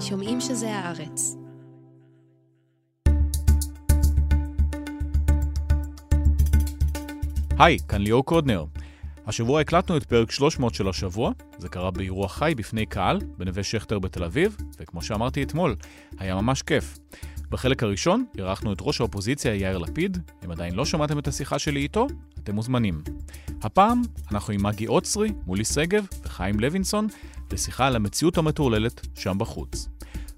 שומעים שזה הארץ. היי, כאן ליאור קודנר. השבוע הקלטנו את פרק 300 של השבוע, זה קרה באירוע חי בפני קהל, בנווה שכטר בתל אביב, וכמו שאמרתי אתמול, היה ממש כיף. בחלק הראשון אירחנו את ראש האופוזיציה יאיר לפיד, אם עדיין לא שמעתם את השיחה שלי איתו, אתם מוזמנים. הפעם אנחנו עם מגי אוצרי, מולי שגב וחיים לוינסון, לשיחה על המציאות המטורללת שם בחוץ.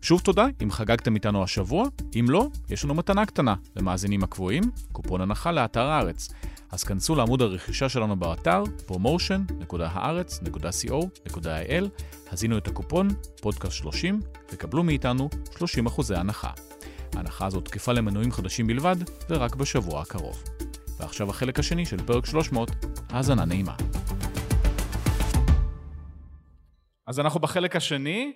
שוב תודה אם חגגתם איתנו השבוע, אם לא, יש לנו מתנה קטנה למאזינים הקבועים, קופון הנחה לאתר הארץ. אז כנסו לעמוד הרכישה שלנו באתר promotion.הארץ.co.il, הזינו את הקופון פודקאסט 30 וקבלו מאיתנו 30% הנחה. ההנחה הזאת תקפה למנויים חדשים בלבד ורק בשבוע הקרוב. ועכשיו החלק השני של פרק 300, האזנה נעימה. אז אנחנו בחלק השני.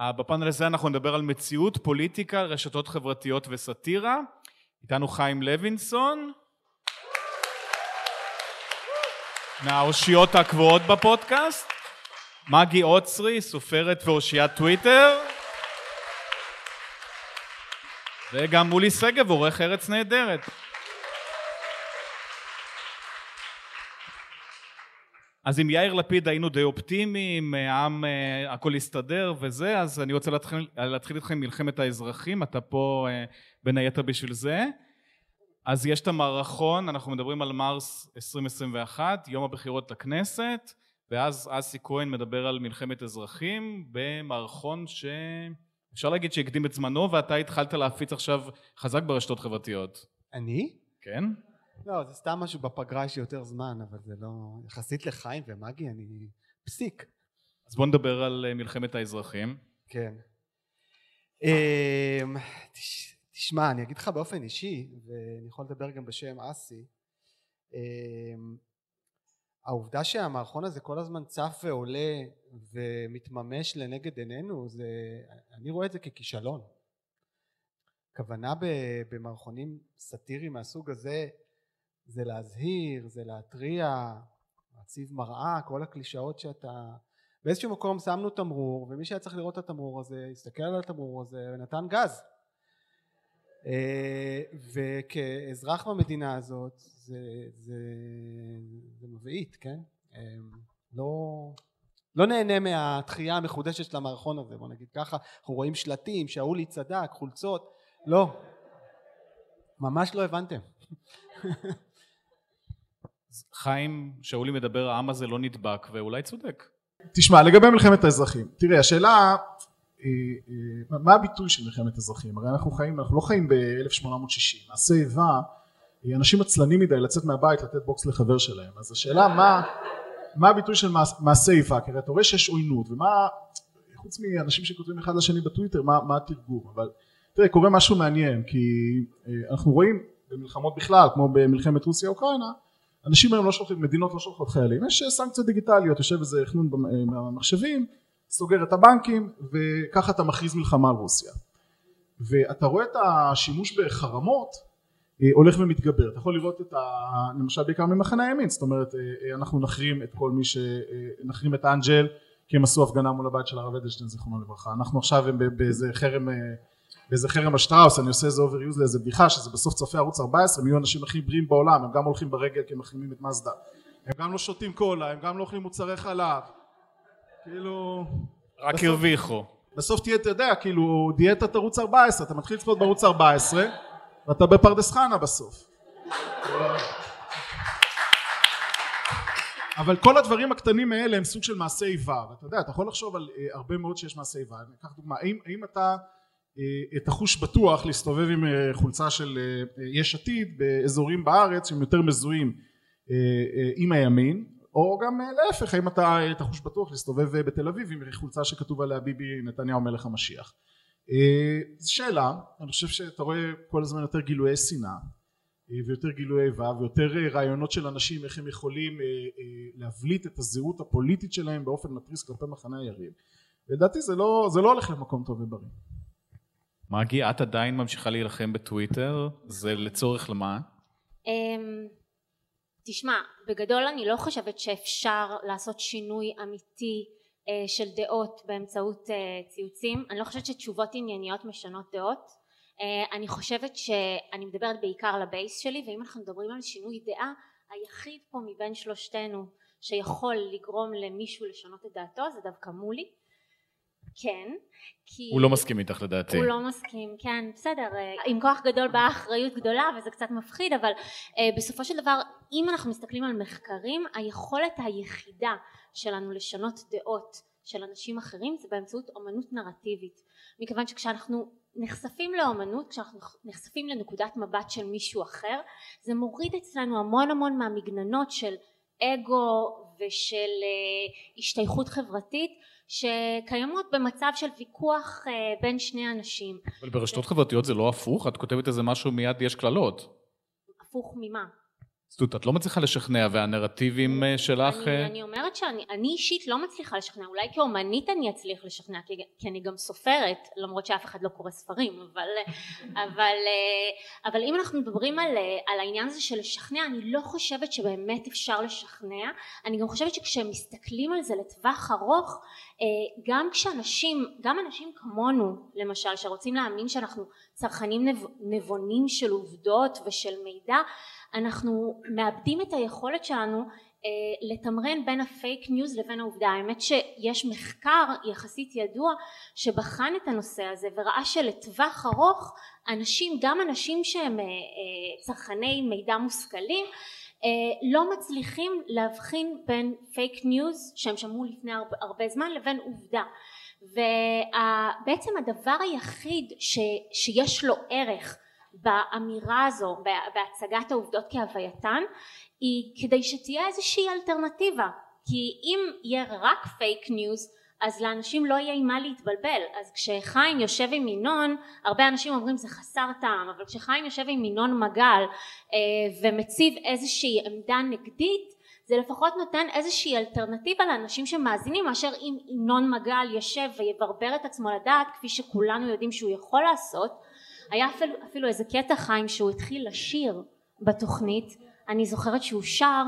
אה, בפאנל הזה אנחנו נדבר על מציאות, פוליטיקה, רשתות חברתיות וסאטירה. איתנו חיים לוינסון, מהאושיות הקבועות בפודקאסט, מגי אוצרי, סופרת ואושיית טוויטר, וגם מולי שגב, עורך ארץ נהדרת. אז עם יאיר לפיד היינו די אופטימיים, העם, אה, הכל הסתדר וזה, אז אני רוצה להתחיל, להתחיל איתכם מלחמת האזרחים, אתה פה אה, בין היתר בשביל זה. אז יש את המערכון, אנחנו מדברים על מרס 2021, יום הבחירות לכנסת, ואז אסי כהן מדבר על מלחמת אזרחים במערכון שאפשר להגיד שהקדים את זמנו, ואתה התחלת להפיץ עכשיו חזק ברשתות חברתיות. אני? כן? לא, זה סתם משהו בפגרה יש לי יותר זמן, אבל זה לא... יחסית לחיים ומגי אני פסיק. אז בוא נדבר על אה, מלחמת האזרחים. כן. אמ, תש- תשמע, אני אגיד לך באופן אישי, ואני יכול לדבר גם בשם אסי, אמ, העובדה שהמערכון הזה כל הזמן צף ועולה ומתממש לנגד עינינו, זה, אני רואה את זה ככישלון. הכוונה במערכונים סאטיריים מהסוג הזה זה להזהיר, זה להתריע, להציב מראה, כל הקלישאות שאתה... באיזשהו מקום שמנו תמרור, ומי שהיה צריך לראות את התמרור הזה, הסתכל על התמרור הזה ונתן גז. אה, וכאזרח במדינה הזאת זה, זה, זה מבעית, כן? אה, לא, לא נהנה מהתחייה המחודשת של המערכון הזה, בוא נגיד ככה. אנחנו רואים שלטים, שאולי צדק, חולצות, לא. ממש לא הבנתם. חיים, שאולי מדבר, העם הזה לא נדבק, ואולי צודק. תשמע, לגבי מלחמת האזרחים, תראה, השאלה, אה, אה, מה הביטוי של מלחמת אזרחים? הרי אנחנו חיים, אנחנו לא חיים ב-1860, מעשה איבה, אה, אנשים עצלנים מדי לצאת מהבית לתת בוקס לחבר שלהם, אז השאלה מה, מה הביטוי של מעש- מעשה איבה? כי הרי אתה רואה שיש עוינות, ומה, חוץ מאנשים שכותבים אחד לשני בטוויטר, מה, מה התרגום? אבל תראה, קורה משהו מעניין, כי אנחנו רואים במלחמות בכלל, כמו במלחמת רוסיה אוקראינה, אנשים היום לא שולחים, מדינות לא שולחות חיילים, יש אה, סנקציות דיגיטליות, יושב איזה חנון במ- אה, במחשבים, סוגר את הבנקים וככה אתה מכריז מלחמה על רוסיה. ואתה רואה את השימוש בחרמות אה, הולך ומתגבר, אתה יכול לראות את ה... למשל בעיקר ממחנה הימין, זאת אומרת אנחנו נחרים את כל מי ש... נחרים את אנג'ל כי הם עשו הפגנה מול הבית של הרב אדלשטיין זיכרונו לברכה, אנחנו עכשיו הם באיזה חרם באיזה חרם על שטראוס, אני עושה איזה overuse לאיזה בדיחה שזה בסוף צופי ערוץ 14 הם יהיו האנשים הכי בריאים בעולם, הם גם הולכים ברגל כי הם מחרימים את מזדה, הם גם לא שותים קולה, הם גם לא אוכלים מוצרי חלב, כאילו רק הרוויחו. בסוף תהיה, אתה יודע, כאילו דיאטת ערוץ 14, אתה מתחיל לצפות בערוץ 14 ואתה בפרדס חנה בסוף. אבל כל הדברים הקטנים האלה הם סוג של מעשה איבה, ואתה יודע, אתה יכול לחשוב על אה, הרבה מאוד שיש מעשה איבה. אני אקח דוגמה, האם, האם אתה אה, תחוש בטוח להסתובב עם אה, חולצה של אה, יש עתיד באזורים בארץ שהם יותר מזוהים עם הימין, או גם להפך, האם אתה תחוש בטוח להסתובב בתל אביב עם חולצה שכתוב עליה ביבי נתניהו מלך המשיח. זו שאלה, אני חושב שאתה רואה כל הזמן יותר גילויי שנאה אה, ויותר גילויי איבה ויותר רעיונות של אנשים איך הם יכולים להבליט את הזהות הפוליטית שלהם באופן מתריס כלפי מחנה היריב. לדעתי זה לא, זה לא הולך למקום טוב ובריא. מגי, את עדיין ממשיכה להילחם בטוויטר, זה לצורך למה? אמ, תשמע, בגדול אני לא חושבת שאפשר לעשות שינוי אמיתי של דעות באמצעות ציוצים. אני לא חושבת שתשובות ענייניות משנות דעות. אני חושבת שאני מדברת בעיקר על הבייס שלי ואם אנחנו מדברים על שינוי דעה היחיד פה מבין שלושתנו שיכול לגרום למישהו לשנות את דעתו זה דווקא מולי כן כי הוא לא מסכים איתך לדעתי. הוא לא מסכים כן בסדר עם כוח גדול באה אחריות גדולה וזה קצת מפחיד אבל בסופו של דבר אם אנחנו מסתכלים על מחקרים היכולת היחידה שלנו לשנות דעות של אנשים אחרים זה באמצעות אומנות נרטיבית. מכיוון שכשאנחנו נחשפים לאומנות כשאנחנו נחשפים לנקודת מבט של מישהו אחר זה מוריד אצלנו המון המון מהמגננות של אגו ושל uh, השתייכות חברתית שקיימות במצב של ויכוח uh, בין שני אנשים. אבל ברשתות. חברתיות זה לא הפוך? את כותבת איזה משהו מיד יש קללות. הפוך ממה? זאת אומרת, את לא מצליחה לשכנע, והנרטיבים אה, שלך... אני, אני אומרת שאני אישית לא מצליחה לשכנע, אולי כאומנית אני אצליח לשכנע, כי, כי אני גם סופרת, למרות שאף אחד לא קורא ספרים, אבל, אבל, אה, אבל אם אנחנו מדברים על, אה, על העניין הזה של לשכנע, אני לא חושבת שבאמת אפשר לשכנע, אני גם חושבת שכשמסתכלים על זה לטווח ארוך, גם כשאנשים, גם אנשים כמונו, למשל, שרוצים להאמין שאנחנו צרכנים נבונים של עובדות ושל מידע, אנחנו מאבדים את היכולת שלנו אה, לתמרן בין הפייק ניוז לבין העובדה. האמת שיש מחקר יחסית ידוע שבחן את הנושא הזה וראה שלטווח ארוך אנשים גם אנשים שהם אה, אה, צרכני מידע מושכלים לא מצליחים להבחין בין פייק ניוז שהם שמעו לפני הרבה, הרבה זמן לבין עובדה. ובעצם הדבר היחיד ש, שיש לו ערך באמירה הזו בהצגת העובדות כהווייתן היא כדי שתהיה איזושהי אלטרנטיבה. כי אם יהיה רק פייק ניוז אז לאנשים לא יהיה עם מה להתבלבל. אז כשחיים יושב עם ינון הרבה אנשים אומרים זה חסר טעם אבל כשחיים יושב עם ינון מגל אה, ומציב איזושהי עמדה נגדית זה לפחות נותן איזושהי אלטרנטיבה לאנשים שמאזינים מאשר אם ינון מגל יושב ויברבר את עצמו לדעת כפי שכולנו יודעים שהוא יכול לעשות היה אפילו, אפילו איזה קטע חיים שהוא התחיל לשיר בתוכנית. אני זוכרת שהוא שר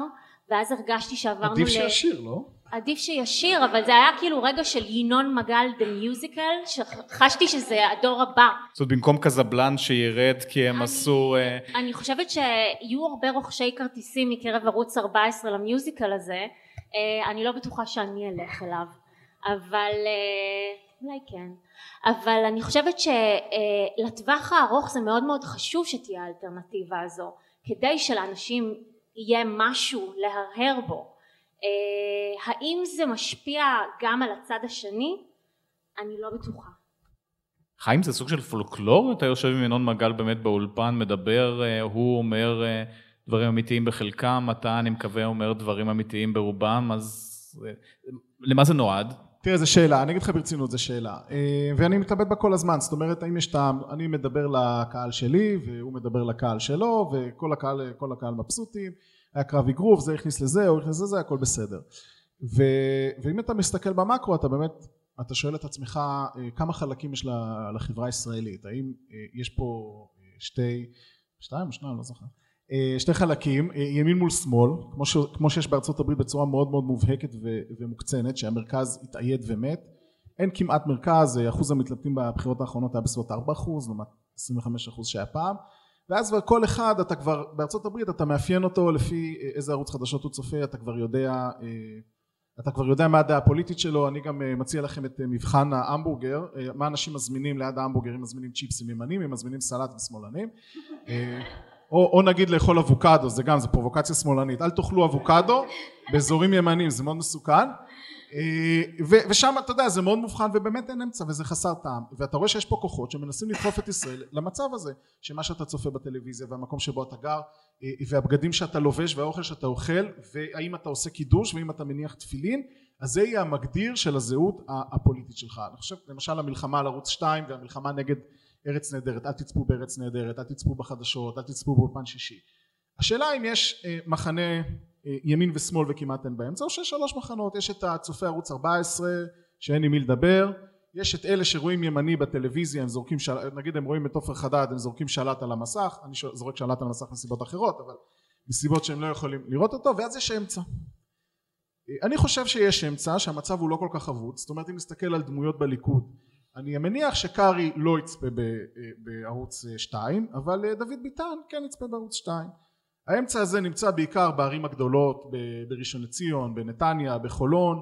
ואז הרגשתי שעברנו עדיף ל... שישיר לא? עדיף שישיר אבל זה היה כאילו רגע של ינון מגל דה מיוזיקל שחשתי שזה הדור הבא. זאת אומרת במקום קזבלן שירד כי הם אני, עשו uh... אני חושבת שיהיו הרבה רוכשי כרטיסים מקרב ערוץ 14 למיוזיקל הזה. uh, אני לא בטוחה שאני אלך אליו אבל uh, אולי כן אבל אני חושבת שלטווח הארוך זה מאוד מאוד חשוב שתהיה האלטרנטיבה הזו כדי שלאנשים יהיה משהו להרהר בו אה, האם זה משפיע גם על הצד השני? אני לא בטוחה. חיים זה סוג של פולקלור? אתה יושב עם ינון מגל באמת באולפן, מדבר, אה, הוא אומר אה, דברים אמיתיים בחלקם, אתה אני מקווה אומר דברים אמיתיים ברובם, אז למה זה נועד? תראה, זו שאלה, אני אגיד לך ברצינות, זו שאלה. אה, ואני מתלבט בה כל הזמן, זאת אומרת, האם יש טעם, אני מדבר לקהל שלי, והוא מדבר לקהל שלו, וכל הקהל, הקהל מבסוטים, היה קרב אגרוף, זה הכניס לזה, הוא הכניס לזה, הכל בסדר. ו, ואם אתה מסתכל במקרו, אתה באמת, אתה שואל את עצמך, אה, כמה חלקים יש לחברה הישראלית? האם אה, יש פה שתי, שתיים או שניים, לא זוכר. אה, שתי חלקים, אה, ימין מול שמאל, כמו, ש, כמו שיש בארצות הברית בצורה מאוד מאוד מובהקת ו, ומוקצנת, שהמרכז התאייד ומת, אין כמעט מרכז, אה, אחוז המתלבטים בבחירות האחרונות היה בסביבות 4% לעומת 25% שהיה פעם, ואז כל אחד אתה כבר, בארצות הברית אתה מאפיין אותו לפי איזה ערוץ חדשות הוא צופה, אתה כבר יודע, אתה כבר יודע מה הדעה הפוליטית שלו, אני גם מציע לכם את מבחן ההמבורגר, מה אנשים מזמינים ליד ההמבורגר, אם מזמינים צ'יפסים ימנים, אם מזמינים סלט ושמאלנים או, או נגיד לאכול אבוקדו, זה גם, זה פרובוקציה שמאלנית, אל תאכלו אבוקדו באזורים ימניים, זה מאוד מסוכן. אה, ושם אתה יודע זה מאוד מובחן ובאמת אין אמצע וזה חסר טעם. ואתה רואה שיש פה כוחות שמנסים לדחוף את ישראל למצב הזה שמה שאתה צופה בטלוויזיה והמקום שבו אתה גר אה, והבגדים שאתה לובש והאוכל שאתה אוכל והאם אתה עושה קידוש ואם אתה מניח תפילין אז זה יהיה המגדיר של הזהות הפוליטית שלך. אני חושב למשל המלחמה על ערוץ 2 והמלחמה נגד ארץ נהדרת, אל תצפו בארץ נהדרת, אל תצפו בחדשות, אל תצפו באולפן שישי. השאלה אם יש אה, מחנה אה, ימין ושמאל וכמעט אין באמצע, או שיש שלוש מחנות, יש את הצופי ערוץ 14 שאין עם מי לדבר, יש את אלה שרואים ימני בטלוויזיה, הם זורקים, של... נגיד הם רואים את עופר חדד, הם זורקים שלט על המסך, אני זורק שלט על המסך מסיבות אחרות, אבל מסיבות שהם לא יכולים לראות אותו, ואז יש אמצע. אני חושב שיש אמצע שהמצב הוא לא כל כך אבוד. זאת אומרת אם נסתכל על דמויות בליכוד אני מניח שקארי לא יצפה בערוץ 2 אבל דוד ביטן כן יצפה בערוץ 2 האמצע הזה נמצא בעיקר בערים הגדולות בראשון לציון, בנתניה, בחולון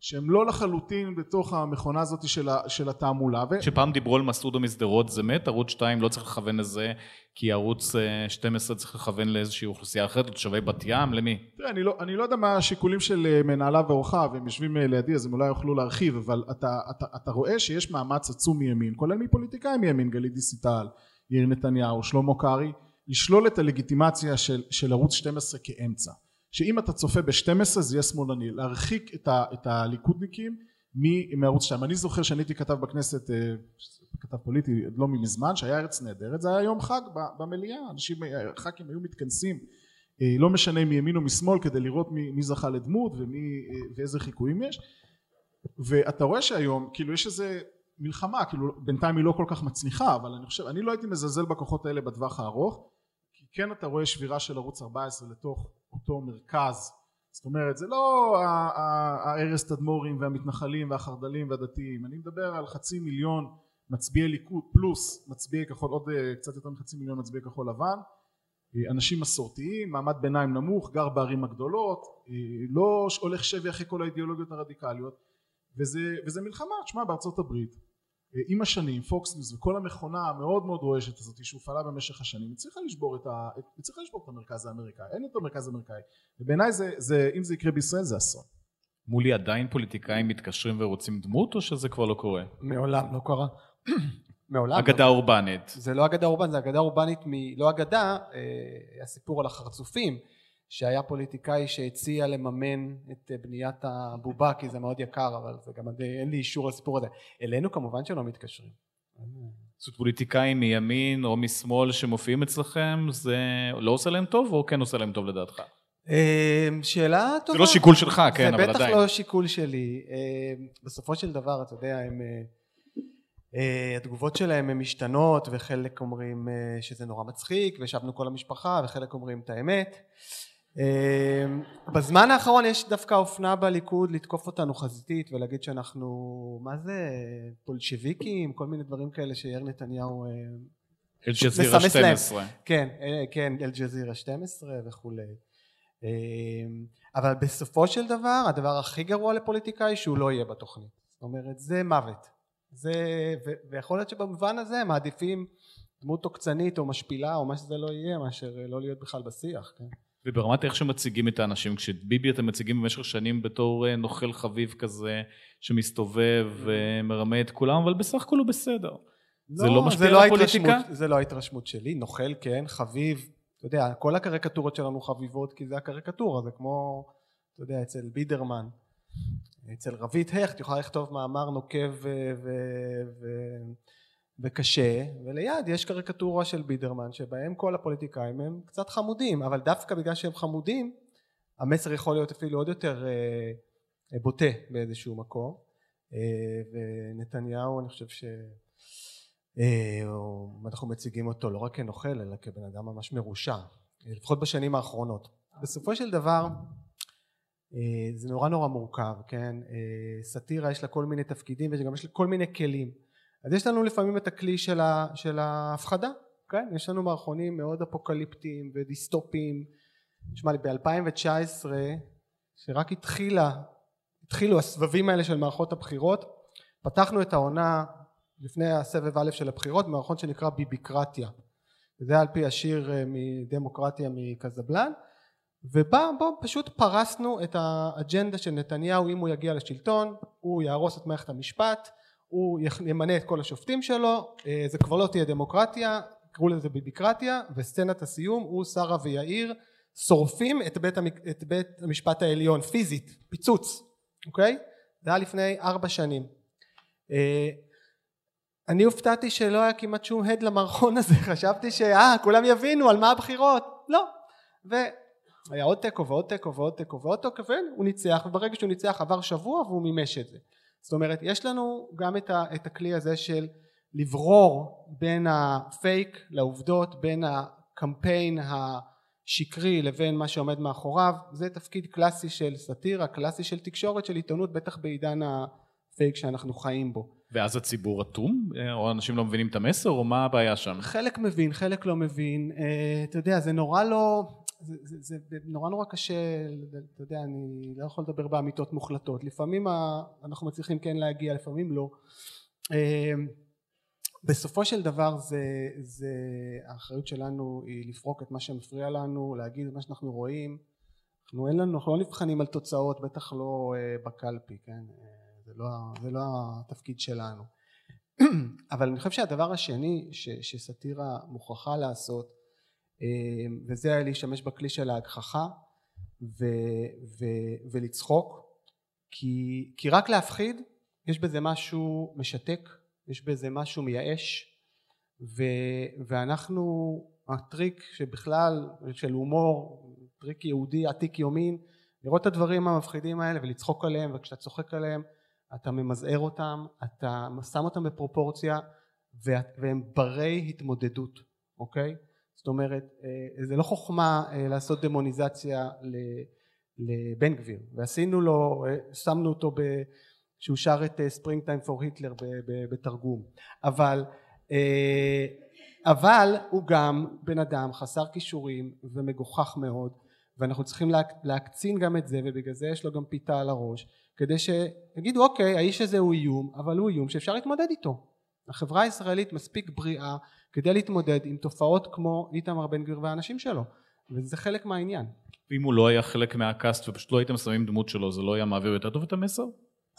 שהם לא לחלוטין בתוך המכונה הזאת של, של התעמולה. שפעם דיברו על מסעודה משדרות זה מת, ערוץ 2 לא צריך לכוון לזה כי ערוץ 12 צריך לכוון לאיזושהי אוכלוסייה אחרת, לתושבי בת ים, למי? תראה, אני לא, אני לא יודע מה השיקולים של אה, מנהליו ועורכיו, הם יושבים אה, לידי אז הם אולי יוכלו להרחיב, אבל אתה, אתה, אתה רואה שיש מאמץ עצום מימין, כולל מפוליטיקאים מימין, גלית דיסטל, יאיר נתניהו, שלמה קרעי, לשלול את הלגיטימציה של, של ערוץ 12 כאמצע. שאם אתה צופה ב-12 זה יהיה שמאלני, להרחיק את, ה, את הליכודניקים מערוץ 2. אני זוכר שאני הייתי כתב בכנסת, אה, כתב פוליטי לא מזמן, שהיה ארץ נהדרת, זה היה יום חג במליאה, אנשים, ח"כים היו מתכנסים, אה, לא משנה מימין או משמאל, כדי לראות מי, מי זכה לדמות ומי, אה, ואיזה חיקויים יש, ואתה רואה שהיום, כאילו יש איזה מלחמה, כאילו בינתיים היא לא כל כך מצליחה, אבל אני חושב, אני לא הייתי מזלזל בכוחות האלה בטווח הארוך, כי כן אתה רואה שבירה של ערוץ 14 לתוך אותו מרכז. זאת אומרת זה לא הארז תדמורים והמתנחלים והחרד"לים והדתיים. אני מדבר על חצי מיליון מצביעי ליכוד פלוס מצביעי כחול עוד אה, קצת יותר מחצי מיליון מצביעי כחול לבן. אה, אנשים מסורתיים מעמד ביניים נמוך גר בערים הגדולות אה, לא הולך שבי אחרי כל האידיאולוגיות הרדיקליות. וזה, וזה מלחמה. תשמע בארצות הברית עם השנים פוקס ניוז וכל המכונה המאוד מאוד רועשת הזאת שהופעלה במשך השנים הצליחה לשבור את, ה... הצליחה לשבור את המרכז האמריקאי אין יותר מרכז אמריקאי ובעיניי זה, זה אם זה יקרה בישראל זה אסון. מולי עדיין פוליטיקאים מתקשרים ורוצים דמות או שזה כבר לא קורה? מעולם לא קרה. מעולם. אגדה לא. אורבנית. זה לא אגדה אורבנית זה אגדה אורבנית מ... לא אגדה אה, הסיפור על החרצופים שהיה פוליטיקאי שהציע לממן את בניית הבובה כי זה מאוד יקר אבל זה גם אין לי אישור לסיפור הזה אלינו כמובן שלא מתקשרים זאת פוליטיקאים מימין או משמאל שמופיעים אצלכם זה לא עושה להם טוב או כן עושה להם טוב לדעתך? אמ, שאלה טובה. זה לא שיקול שלך, כן, אבל עדיין. זה בטח לא שיקול שלי. בסופו של דבר, אתה יודע, הם, אה, אה, התגובות שלהם הן משתנות, וחלק אומרים אה, שזה נורא מצחיק, וישבנו כל המשפחה, וחלק אומרים את האמת. אמ, בזמן האחרון יש דווקא אופנה בליכוד לתקוף אותנו חזיתית ולהגיד שאנחנו מה זה פולשוויקים כל מיני דברים כאלה שיאיר נתניהו אה, אל-ג'זירה 12 כן אה, כן אל-ג'זירה 12 וכולי. אמ, אבל בסופו של דבר הדבר הכי גרוע לפוליטיקאי שהוא לא יהיה בתוכנית. זאת אומרת זה מוות. זה ויכול להיות שבמובן הזה מעדיפים דמות עוקצנית או משפילה או מה שזה לא יהיה מאשר לא להיות בכלל בשיח כן וברמת איך שמציגים את האנשים, כשביבי אתם מציגים במשך שנים בתור אה, נוכל חביב כזה שמסתובב ומרמה את כולם, אבל בסך הכל הוא בסדר. לא, זה לא משפיע לא על הפוליטיקה? זה לא ההתרשמות שלי, נוכל כן, חביב, אתה יודע, כל הקריקטורות שלנו חביבות כי זה הקריקטורה, זה כמו, אתה יודע, אצל בידרמן, אצל רבית הכט, יכולה לכתוב מאמר נוקב ו... ו, ו וקשה וליד יש קריקטורה של בידרמן שבהם כל הפוליטיקאים הם קצת חמודים אבל דווקא בגלל שהם חמודים המסר יכול להיות אפילו עוד יותר אה, אה בוטה באיזשהו מקום. אה, ונתניהו אני חושב שאנחנו אה, מציגים אותו לא רק כנוכל אלא כבן אדם ממש מרושע לפחות בשנים האחרונות. בסופו של דבר אה, זה נורא נורא מורכב כן? סאטירה יש לה כל מיני תפקידים וגם יש לה כל מיני כלים אז יש לנו לפעמים את הכלי של, ה, של ההפחדה, כן? יש לנו מערכונים מאוד אפוקליפטיים ודיסטופיים. תשמע לי ב-2019 שרק התחילה, התחילו הסבבים האלה של מערכות הבחירות, פתחנו את העונה לפני הסבב א' של הבחירות במערכון שנקרא ביביקרטיה. זה על פי השיר אה, מדמוקרטיה מקזבלן ובה בו פשוט פרסנו את האג'נדה של נתניהו אם הוא יגיע לשלטון הוא יהרוס את מערכת המשפט הוא ימנה את כל השופטים שלו אה, זה כבר לא תהיה דמוקרטיה קראו לזה ביביקרטיה וסצנת הסיום הוא שרה ויאיר שורפים את בית, את בית המשפט העליון פיזית פיצוץ אוקיי? זה היה לפני ארבע שנים. אה, אני הופתעתי שלא היה כמעט שום הד למערכון הזה חשבתי שאה כולם יבינו על מה הבחירות. לא. והיה עוד תיקו ועוד תיקו ועוד תיקו ועוד תיקו והוא ניצח וברגע שהוא ניצח עבר שבוע והוא מימש את זה זאת אומרת יש לנו גם את, ה, את הכלי הזה של לברור בין הפייק לעובדות בין הקמפיין שקרי לבין מה שעומד מאחוריו זה תפקיד קלאסי של סאטירה קלאסי של תקשורת של עיתונות בטח בעידן הפייק שאנחנו חיים בו ואז הציבור אטום? או אנשים לא מבינים את המסר? או מה הבעיה שם? חלק מבין חלק לא מבין אה, אתה יודע זה נורא לא זה, זה, זה נורא נורא קשה אתה יודע אני לא יכול לדבר באמיתות מוחלטות. לפעמים אנחנו מצליחים כן להגיע לפעמים לא. אה, בסופו של דבר זה, זה האחריות שלנו היא לפרוק את מה שמפריע לנו להגיד את מה שאנחנו רואים. אנחנו אין לנו אנחנו לא נבחנים על תוצאות בטח לא uh, בקלפי כן? uh, זה לא, זה לא התפקיד שלנו. אבל אני חושב שהדבר השני ש, שסאטירה מוכרחה לעשות וזה היה להשתמש בכלי של ההגחכה ו, ו, ולצחוק כי, כי רק להפחיד יש בזה משהו משתק יש בזה משהו מייאש ו, ואנחנו הטריק שבכלל של הומור טריק יהודי עתיק יומין לראות את הדברים המפחידים האלה ולצחוק עליהם וכשאתה צוחק עליהם אתה ממזער אותם אתה שם אותם בפרופורציה והם ברי התמודדות אוקיי זאת אומרת אה, זה לא חוכמה אה, לעשות דמוניזציה לבן גביר. ועשינו לו אה, שמנו אותו שהוא שר את ספרינג טיים פור היטלר בתרגום. אבל אבל הוא גם בן אדם חסר כישורים ומגוחך מאוד ואנחנו צריכים להקצין גם את זה ובגלל זה יש לו גם פיתה על הראש כדי שיגידו אוקיי האיש הזה הוא איום אבל הוא איום שאפשר להתמודד איתו החברה הישראלית מספיק בריאה כדי להתמודד עם תופעות כמו איתמר בן גביר והאנשים שלו וזה חלק מהעניין. ואם הוא לא היה חלק מהקאסט ופשוט לא הייתם שמים דמות שלו זה לא היה מעביר יותר טוב את המסר?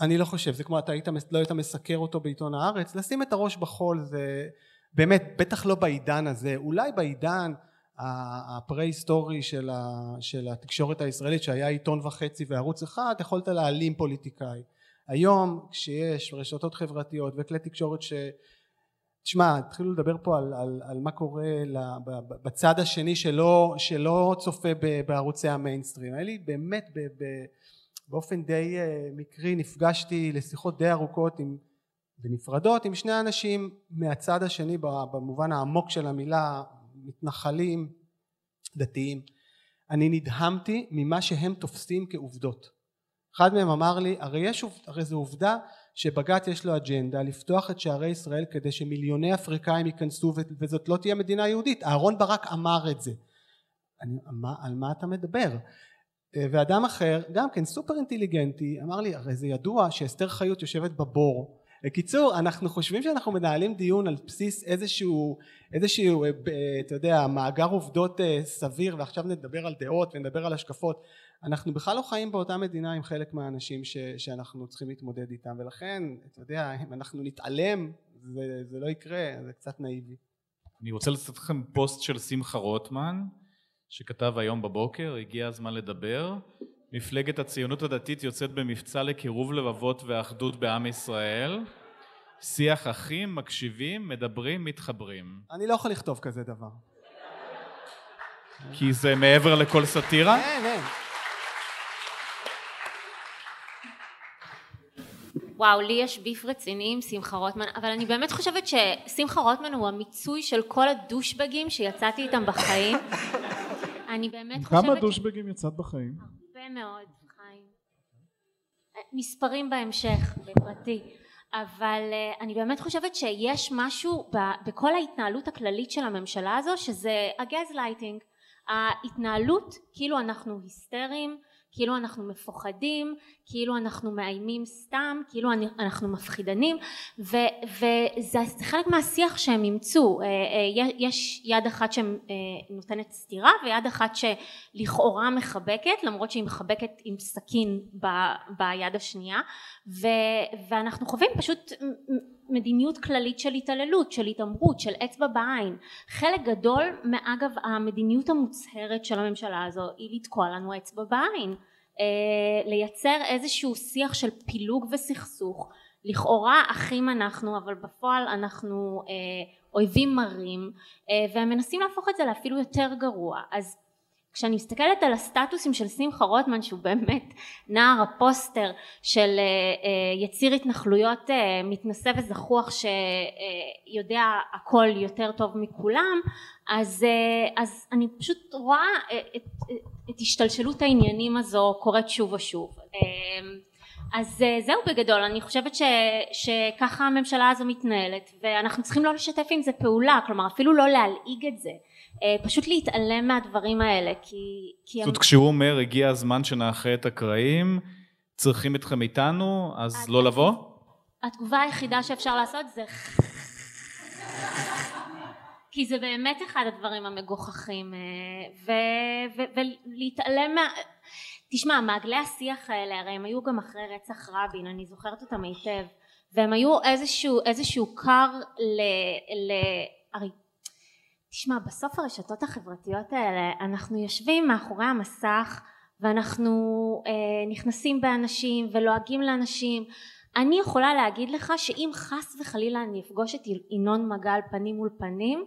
אני לא חושב, זה כמו אתה היית, לא היית מסקר אותו בעיתון הארץ, לשים את הראש בחול זה באמת, בטח לא בעידן הזה, אולי בעידן הפרה-היסטורי של, של התקשורת הישראלית שהיה עיתון וחצי וערוץ אחד, יכולת להעלים פוליטיקאי. היום כשיש רשתות חברתיות וכלי תקשורת ש... תשמע, התחילו לדבר פה על, על, על מה קורה בצד השני שלא, שלא צופה בערוצי המיינסטרים. היה לי באמת ב, ב, באופן די אה, מקרי נפגשתי לשיחות די ארוכות עם, ונפרדות עם שני אנשים מהצד השני במובן העמוק של המילה מתנחלים דתיים אני נדהמתי ממה שהם תופסים כעובדות אחד מהם אמר לי הרי, יש, הרי זו עובדה שבג"ץ יש לו אג'נדה לפתוח את שערי ישראל כדי שמיליוני אפריקאים ייכנסו וזאת לא תהיה מדינה יהודית. אהרון ברק אמר את זה. אני, מה, על מה אתה מדבר? אה, ואדם אחר גם כן סופר אינטליגנטי אמר לי הרי זה ידוע שאסתר חיות יושבת בבור. בקיצור אנחנו חושבים שאנחנו מנהלים דיון על בסיס איזשהו איזשהו אה, אתה יודע מאגר עובדות אה, סביר ועכשיו נדבר על דעות ונדבר על השקפות אנחנו בכלל לא חיים באותה מדינה עם חלק מהאנשים ש, שאנחנו צריכים להתמודד איתם ולכן אתה יודע אם אנחנו נתעלם זה, זה לא יקרה זה קצת נאיבי אני רוצה לתת לכם פוסט של שמחה רוטמן שכתב היום בבוקר, הגיע הזמן לדבר. מפלגת הציונות הדתית יוצאת במבצע לקירוב לבבות ואחדות בעם ישראל. שיח אחים, מקשיבים, מדברים, מתחברים. אני לא יכול לכתוב כזה דבר. כי זה מעבר לכל סאטירה? כן, כן. וואו, לי יש ביף רציני עם שמחה רוטמן, אבל אני באמת חושבת ששמחה רוטמן הוא המיצוי של כל הדושבגים שיצאתי איתם בחיים. אני באמת חושבת... כמה דושבגים יצאת בחיים? הרבה מאוד, חיים. מספרים בהמשך, בפרטי. אבל uh, אני באמת חושבת שיש משהו בכל ההתנהלות הכללית של הממשלה הזו שזה הגז לייטינג ההתנהלות כאילו אנחנו היסטריים כאילו אנחנו מפוחדים, כאילו אנחנו מאיימים סתם, כאילו אנחנו מפחידנים ו, וזה חלק מהשיח שהם אימצו, אה, אה, יש יד אחת שנותנת אה, סטירה ויד אחת שלכאורה מחבקת למרות שהיא מחבקת עם סכין ב, ביד השנייה ו, ואנחנו חווים פשוט מדיניות כללית של התעללות, של התעמרות, של אצבע בעין. חלק גדול מאגב המדיניות המוצהרת של הממשלה הזו היא לתקוע לנו אצבע בעין. אה, לייצר איזשהו שיח של פילוג וסכסוך. לכאורה אחים אנחנו אבל בפועל אנחנו אה, אויבים מרים אה, והם מנסים להפוך את זה לאפילו יותר גרוע. אז כשאני מסתכלת על הסטטוסים של שמחה רוטמן שהוא באמת נער הפוסטר של uh, יציר התנחלויות uh, מתנשא וזחוח שיודע הכל יותר טוב מכולם אז, אז אני פשוט רואה את, את, השתלשלות העניינים הזו קורית שוב ושוב. אז זהו בגדול אני חושבת ש, שככה הממשלה הזו מתנהלת ואנחנו צריכים לא לשתף עם זה פעולה כלומר אפילו לא להלעיג את זה. אה, פשוט להתעלם מהדברים האלה כי... זאת אומרת כשהוא אומר הגיע הזמן שנאחה את הקרעים צריכים אתכם איתנו אז לא לבוא? התגובה היחידה שאפשר לעשות זה כי זה באמת אחד הדברים המגוחכים אה, ולהתעלם מה... תשמע מעגלי השיח האלה הרי הם היו גם אחרי רצח רבין אני זוכרת אותם היטב והם היו איזשהו, איזשהו קר ל... ל... תשמע בסוף הרשתות החברתיות האלה אנחנו יושבים מאחורי המסך ואנחנו אה, נכנסים באנשים ולועגים לאנשים. אני יכולה להגיד לך שאם חס וחלילה אני אפגוש את ינון מגל פנים מול פנים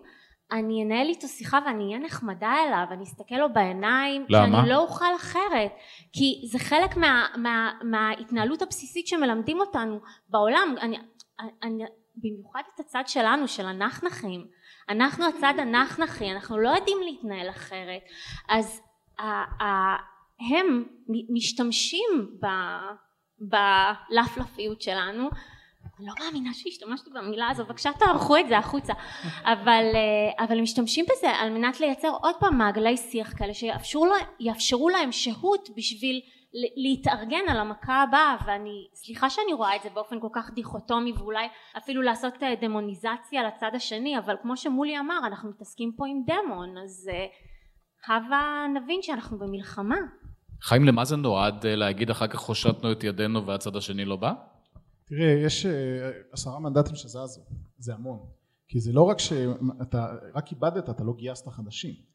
אני אנהל איתו שיחה ואני אהיה נחמדה אליו אני אסתכל לו בעיניים למה? כי אני לא אוכל אחרת. כי זה חלק מה, מה, מההתנהלות הבסיסית שמלמדים אותנו בעולם. אני, אני, במיוחד את הצד שלנו של הנחנחים אנחנו הצד הנחנחי אנחנו לא יודעים להתנהל אחרת. אז הם משתמשים בלפלפיות שלנו. אני לא מאמינה שהשתמשתי במילה הזו בבקשה תערכו את זה החוצה. אבל, אה, אבל משתמשים בזה על מנת לייצר עוד פעם מעגלי שיח כאלה שיאפשרו להם שהות בשביל להתארגן על המכה הבאה ואני סליחה שאני רואה את זה באופן כל כך דיכוטומי ואולי אפילו לעשות אה, דמוניזציה לצד השני אבל כמו שמולי אמר אנחנו מתעסקים פה עם דמון אז אה, הבה נבין שאנחנו במלחמה. חיים למה זה נועד אה, להגיד אחר כך הושטנו את ידינו והצד השני לא בא? תראה יש עשרה מנדטים שזזו זה המון כי זה לא רק שאתה רק איבדת אתה לא גייסת חדשים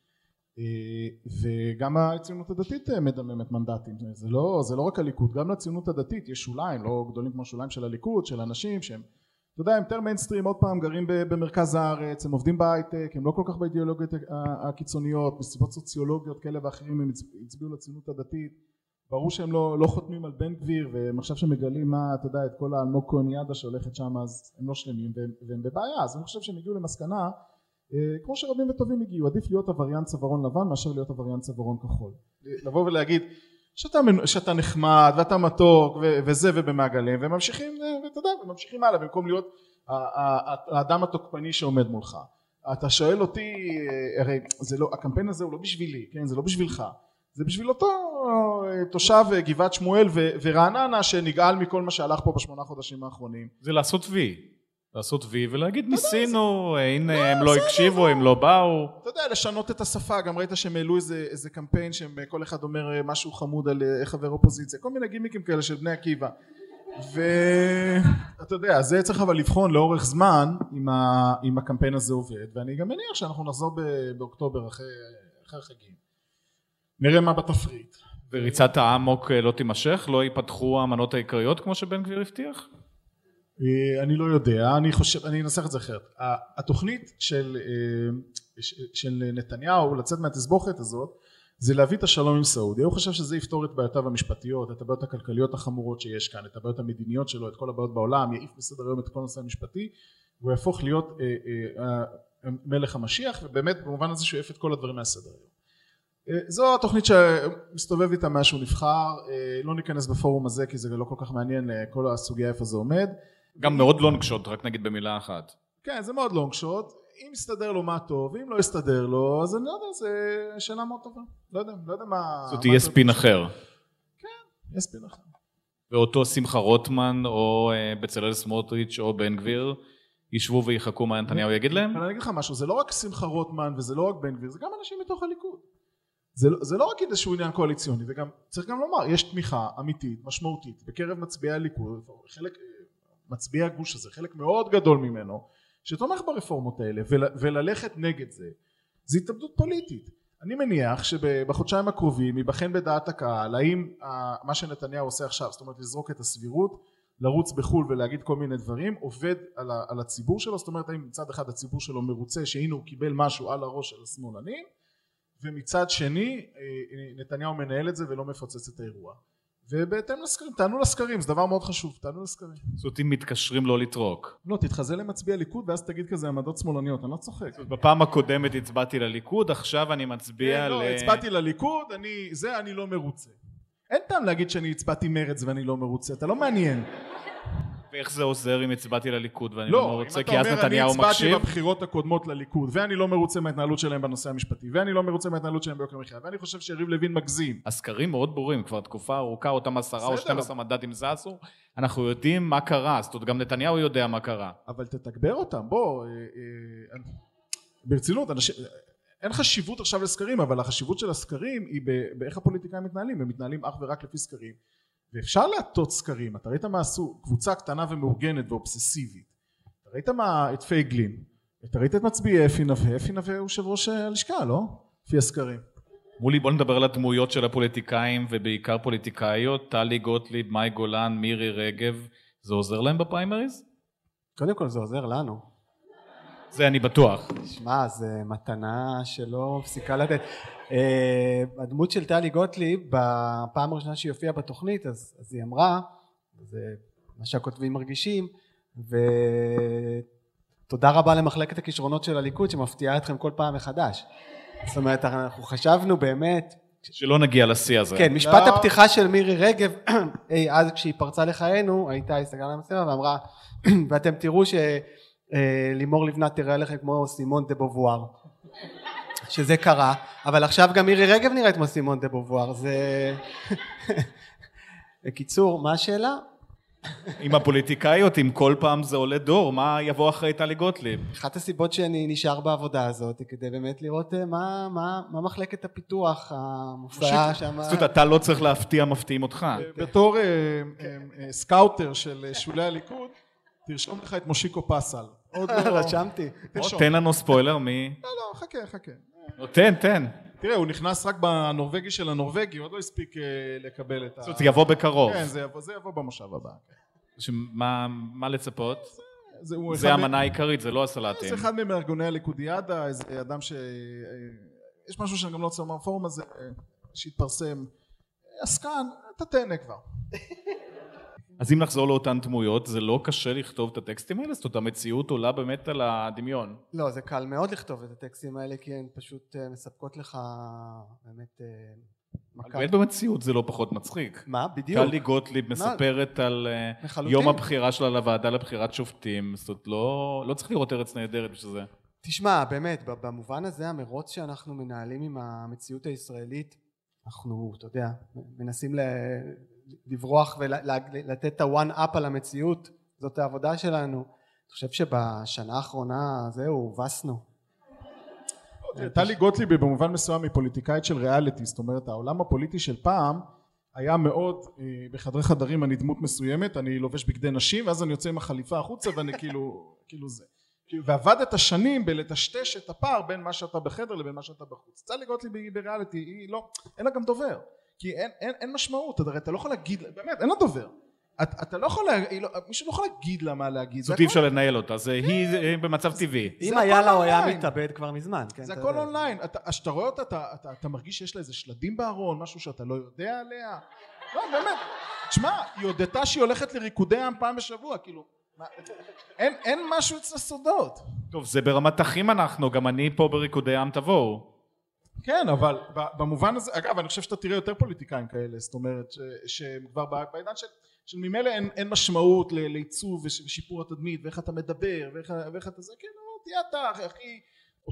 וגם הציונות הדתית אה, מדממת מנדטים. זה לא, זה לא רק הליכוד גם לציונות הדתית יש שוליים לא גדולים כמו שוליים של הליכוד של אנשים שהם אתה יודע הם יותר מיינסטרים עוד פעם גרים במרכז הארץ הם עובדים בהייטק הם לא כל כך באידיאולוגיות הקיצוניות מסיבות סוציולוגיות כאלה ואחרים הם הצביעו לציונות הדתית. ברור שהם לא, לא חותמים על בן גביר והם עכשיו שמגלים מה אתה יודע את כל האלמוג כהניאדה שהולכת שם אז הם לא שלמים והם, והם בבעיה. אז אני חושב שהם הגיעו למסקנה אה, כמו שרבים וטובים הגיעו עדיף להיות עבריין צווארון לבן מאשר להיות עבריין צווארון כחול. לבוא ולהגיד שאתה, שאתה נחמד ואתה מתוק ו- וזה ובמעגלים וממשיכים ואתה יודע וממשיכים הלאה במקום להיות האדם התוקפני שעומד מולך. אתה שואל אותי אה, הרי זה לא הקמפיין הזה הוא לא בשבילי כן? זה לא בשבילך. זה בשביל אותו אה, תושב גבעת שמואל ורעננה שנגעל מכל מה שהלך פה בשמונה חודשים האחרונים. זה לעשות וי לעשות וי ולהגיד ניסינו, הנה לא, הם לא הקשיבו, הם לא באו. אתה יודע, לשנות את השפה, גם ראית שהם העלו איזה קמפיין שכל אחד אומר אה, משהו חמוד על אה, חבר אופוזיציה, כל מיני גימיקים כאלה של בני עקיבא. ואתה יודע, זה צריך אבל לבחון לאורך זמן אם הקמפיין הזה עובד, ואני גם מניח שאנחנו נחזור באוקטובר אחרי החגים. נראה מה בתפריט. וריצת האמוק אה, לא תימשך? לא ייפתחו המנות העיקריות כמו שבן גביר הבטיח? אה, אני לא יודע, אני חושב, אני אנסח את זה אחרת. התוכנית של, אה, של נתניהו לצאת מהתסבוכת הזאת זה להביא את השלום עם סעודיה, הוא חושב שזה יפתור את בעיותיו המשפטיות, את הבעיות הכלכליות החמורות שיש כאן, את הבעיות המדיניות שלו, את כל הבעיות בעולם, יעיף מסדר היום את כל הנושא המשפטי, והוא יהפוך להיות אה, מלך המשיח, ובאמת במובן הזה שהוא יעיף את כל הדברים מהסדר היום. זו התוכנית שמסתובב איתה מאז שהוא נבחר, לא ניכנס בפורום הזה כי זה לא כל כך מעניין כל הסוגיה איפה זה עומד. גם מאוד לונג שוט, רק נגיד במילה אחת. כן, זה מאוד לונג שוט. אם יסתדר לו מה טוב, ואם לא יסתדר לו, אז אני לא יודע, זו שאלה מאוד טובה. לא יודע, לא יודע מה... זאת יהיה ספין אחר. כן, יהיה ספין אחר. ואותו שמחה רוטמן, או אה, בצלאל סמוטריץ', או בן גביר, ישבו ויחכו מה נתניהו יגיד להם? אני אגיד לך משהו, זה לא רק שמחה רוטמן וזה לא רק בן גביר, זה גם אנשים מתוך הליכוד. זה, לא, זה לא רק איזשהו עניין קואליציוני, וגם, צריך גם לומר, יש תמיכה אמיתית, משמעותית, בקרב מצביעי הליכוד, חלק, מצביעי הגוש הזה, חלק מאוד גדול ממנו, שתומך ברפורמות האלה ול, וללכת נגד זה, זה התאבדות פוליטית. אני מניח שבחודשיים הקרובים ייבחן בדעת הקהל האם מה שנתניהו עושה עכשיו, זאת אומרת לזרוק את הסבירות, לרוץ בחו"ל ולהגיד כל מיני דברים, עובד על, על הציבור שלו, זאת אומרת האם מצד אחד הציבור שלו מרוצה שהנה הוא קיבל משהו על הראש של השמאלנים, ומצד שני אה, נתניהו מנהל את זה ולא מפוצץ את האירוע ובהתאם לסקרים, תענו לסקרים, זה דבר מאוד חשוב, תענו לסקרים. זאת אומרת, אם מתקשרים לא לטרוק. לא, תתחזה למצביע ליכוד ואז תגיד כזה עמדות שמאלניות, אני לא צוחק. בפעם הקודמת הצבעתי לליכוד, עכשיו אני מצביע כן, ל... לא, הצבעתי לליכוד, אני, זה אני לא מרוצה. אין טעם להגיד שאני הצבעתי מרץ ואני לא מרוצה, אתה לא מעניין. ואיך זה עוזר אם הצבעתי לליכוד ואני לא לא, אם מרוצה, אתה כי אז אומר אני נתניהו הצבעתי מקשיב? בבחירות הקודמות לליכוד ואני לא מרוצה מההתנהלות שלהם בנושא המשפטי ואני לא מרוצה מההתנהלות שלהם ביוקר המחיה ואני חושב שיריב לוין מגזים הסקרים מאוד ברורים, כבר תקופה ארוכה, אותם עשרה או בסדר. 12 מנדטים זזו, אנחנו יודעים מה קרה, זאת אומרת, גם נתניהו יודע מה קרה. אבל תתגבר אותם בוא אה, אה, ברצינות אנשים אין חשיבות עכשיו לסקרים אבל החשיבות של הסקרים היא באיך הפוליטיקאים מתנהלים הם מתנהלים אך ורק לפי סקרים ואפשר להטות סקרים. אתה ראית מה עשו? קבוצה קטנה ומאורגנת ואובססיבית. אתה ראית מה את פייגלין? אתה ראית את מצביעי אפי נווה? אפי נווה הוא יושב ראש הלשכה לא? לפי הסקרים. מולי, בוא נדבר על הדמויות של הפוליטיקאים, ובעיקר פוליטיקאיות, טלי גוטליב, מאי גולן, מירי רגב, זה עוזר להם בפריימריז? קודם כל זה עוזר לנו. זה אני בטוח. שמע, זו מתנה שלא מפסיקה לתת. אה, הדמות של טלי גוטליב, בפעם הראשונה שהיא הופיעה בתוכנית, אז, אז היא אמרה, זה מה שהכותבים מרגישים, ותודה רבה למחלקת הכישרונות של הליכוד שמפתיעה אתכם כל פעם מחדש. זאת אומרת, אנחנו חשבנו באמת, שלא נגיע לשיא הזה. כן, משפט לא. הפתיחה של מירי רגב, אי, אז כשהיא פרצה לחיינו, הייתה, הסתכלה על המצלמה ואמרה, ואתם תראו שלימור לבנת תראה לכם כמו סימון דה בובואר. שזה קרה, אבל עכשיו גם מירי רגב נראית כמו סימון דה בובואר, זה... בקיצור, מה השאלה? עם הפוליטיקאיות, אם כל פעם זה עולה דור, מה יבוא אחרי טלי גוטליב? אחת הסיבות שאני נשאר בעבודה הזאת, היא כדי באמת לראות אה, מה, מה, מה מחלקת הפיתוח המופלאה שם. זאת אומרת, אתה לא צריך להפתיע, מפתיעים אותך. בתור אה, אה, אה, סקאוטר של אה, שולי הליכוד תרשום לך את מושיקו פסל עוד לא רשמתי. תן לנו ספוילר, מי... לא לא חכה חכה לא, תן, תן. תראה הוא נכנס רק בנורבגי של הנורבגי עוד לא הספיק אה, לקבל את ה... זה יבוא בקרוב. כן זה יבוא, זה יבוא במושב הבא שמה מה לצפות? זה, זה מ- המנה העיקרית, זה לא הסלטים. זה אחד מארגוני הליכודיאדה איזה אדם ש... אה, יש משהו שאני גם לא רוצה לומר בפורום הזה אה, שהתפרסם עסקן אתה תהנה כבר אז אם נחזור לאותן דמויות, זה לא קשה לכתוב את הטקסטים האלה? זאת אומרת, המציאות עולה באמת על הדמיון. לא, זה קל מאוד לכתוב את הטקסטים האלה, כי הן פשוט אה, מספקות לך באמת אה, מכה. באמת במציאות זה לא פחות מצחיק. מה? בדיוק. טלי גוטליב מספרת על אה, לחלוטין. יום הבחירה שלה לוועדה לבחירת שופטים, זאת אומרת, לא לא צריך לראות ארץ נהדרת בשביל זה. תשמע, באמת, במובן הזה המרוץ שאנחנו מנהלים עם המציאות הישראלית, אנחנו, אתה יודע, מנסים ל- לברוח ולתת את ה-one up על המציאות, זאת העבודה שלנו. אני חושב שבשנה האחרונה, זהו, הובסנו. טלי גוטליב היא במובן מסוים היא פוליטיקאית של ריאליטי זאת אומרת העולם הפוליטי של פעם היה מאוד אה, בחדרי חדרים אני דמות מסוימת אני לובש בגדי נשים ואז אני יוצא עם החליפה החוצה ואני כאילו כאילו זה ועבדת שנים בלטשטש את הפער בין מה שאתה בחדר לבין מה שאתה בחוץ טלי גוטליב היא בריאליטי היא לא אין לה גם דובר כי אין, אין, אין משמעות אתה, הרי אתה לא יכול להגיד באמת אין לה דובר את, אתה לא יכול לא, מישהו לא יכול להגיד לה מה להגיד זאת זה אי אפשר לנהל אותה, זה היא היא במצב טבעי. אם זה היה לה, הוא היה. מתאבד כבר מזמן, כן? זה אתה הכל יודע. אונליין, אתה- אז כשאתה רואה אותה אתה, אתה, אתה מרגיש שיש לה איזה שלדים בארון, משהו שאתה לא יודע עליה, לא באמת, תשמע, היא הודתה שהיא הולכת לריקודי עם פעם בשבוע, כאילו, אין, אין משהו אצל סודות, טוב, זה ברמת אחים אנחנו, גם אני פה בריקודי עם תבואו. כן, אבל במובן הזה, אגב, אני חושב שאתה תראה יותר פוליטיקאים כאלה, זאת אומרת, ש- שכבר ב- בעידן של, של ממילא אין, אין משמעות לעיצוב וש- ושיפור התדמית, ואיך אתה מדבר, ואיך, ואיך אתה זה, כן, לא, תהיה אתה הכי, הכי,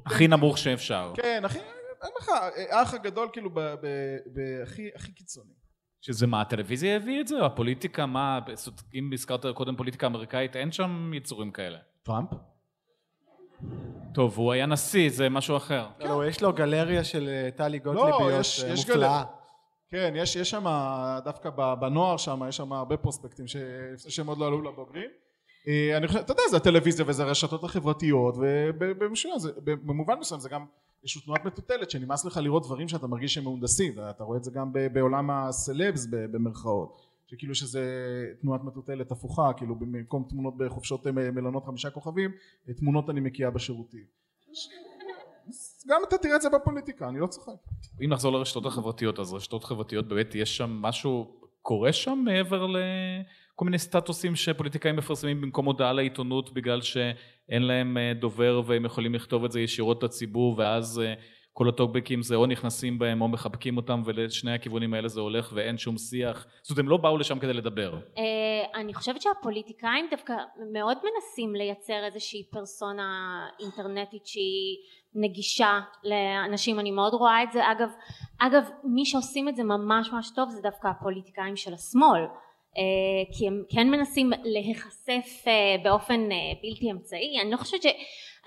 הכי נמוך שאפשר. כן, הכי, אין לך, האח הגדול כאילו, ב- ב- ב- הכי, קיצוני. שזה מה, הטלוויזיה הביא את זה? הפוליטיקה, מה, אם הזכרת קודם פוליטיקה אמריקאית, אין שם יצורים כאלה. טראמפ? טוב, הוא היה נשיא, זה משהו אחר. לא, יש לו גלריה של אה, טלי גוטליביות לא, יש- אה, יש מופלאה. כן, יש, יש שם, דווקא ב- בנוער שם, יש שם הרבה פרוספקטים ש- שהם עוד לא עלו לבוגרים. אה, אני חושב, אתה יודע, זה הטלוויזיה וזה הרשתות החברתיות, ובמשולם, זה- במובן מסוים זה גם איזושהי תנועת מטוטלת, שנמאס לך לראות דברים שאתה מרגיש שהם מהונדסים, ואתה רואה את זה גם ב- בעולם הסלבס ב- במרכאות, שכאילו שזה תנועת מטוטלת הפוכה, כאילו במקום תמונות בחופשות אה, מלונות חמישה כוכבים, תמונות אני מקיאה בשירותים. גם אתה תראה את זה בפוליטיקה, אני לא צוחק. אם נחזור לרשתות החברתיות, אז רשתות חברתיות באמת יש שם משהו קורה שם מעבר לכל מיני סטטוסים שפוליטיקאים מפרסמים במקום הודעה לעיתונות בגלל שאין להם אה, דובר והם יכולים לכתוב את זה ישירות לציבור ואז אה, כל הטוקבקים זה או נכנסים בהם או מחבקים אותם ולשני הכיוונים האלה זה הולך ואין שום שיח. זאת אומרת הם לא באו לשם כדי לדבר. אה, אני חושבת שהפוליטיקאים דווקא מאוד מנסים לייצר איזושהי פרסונה אינטרנטית שהיא נגישה לאנשים אני מאוד רואה את זה אגב אגב מי שעושים את זה ממש ממש טוב זה דווקא הפוליטיקאים של השמאל אה, כי הם כן מנסים להיחשף אה, באופן בלתי אמצעי אני לא חושבת ש...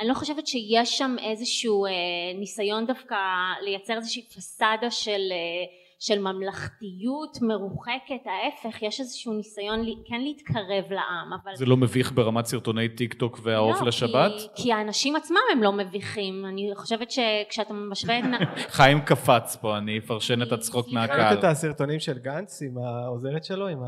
אני לא חושבת שיש שם איזשהו אה, ניסיון דווקא לייצר איזושהי פסאדה של, אה, של ממלכתיות מרוחקת, ההפך, יש איזשהו ניסיון לי, כן להתקרב לעם, אבל... זה לא מביך ברמת סרטוני טיק טוק והעוף לא, לשבת? כי, כי האנשים עצמם הם לא מביכים, אני חושבת שכשאתה משווה את... חיים קפץ פה, אני אפרשן את הצחוק מהקהל. ראית את הסרטונים של גנץ עם העוזרת שלו, עם ה...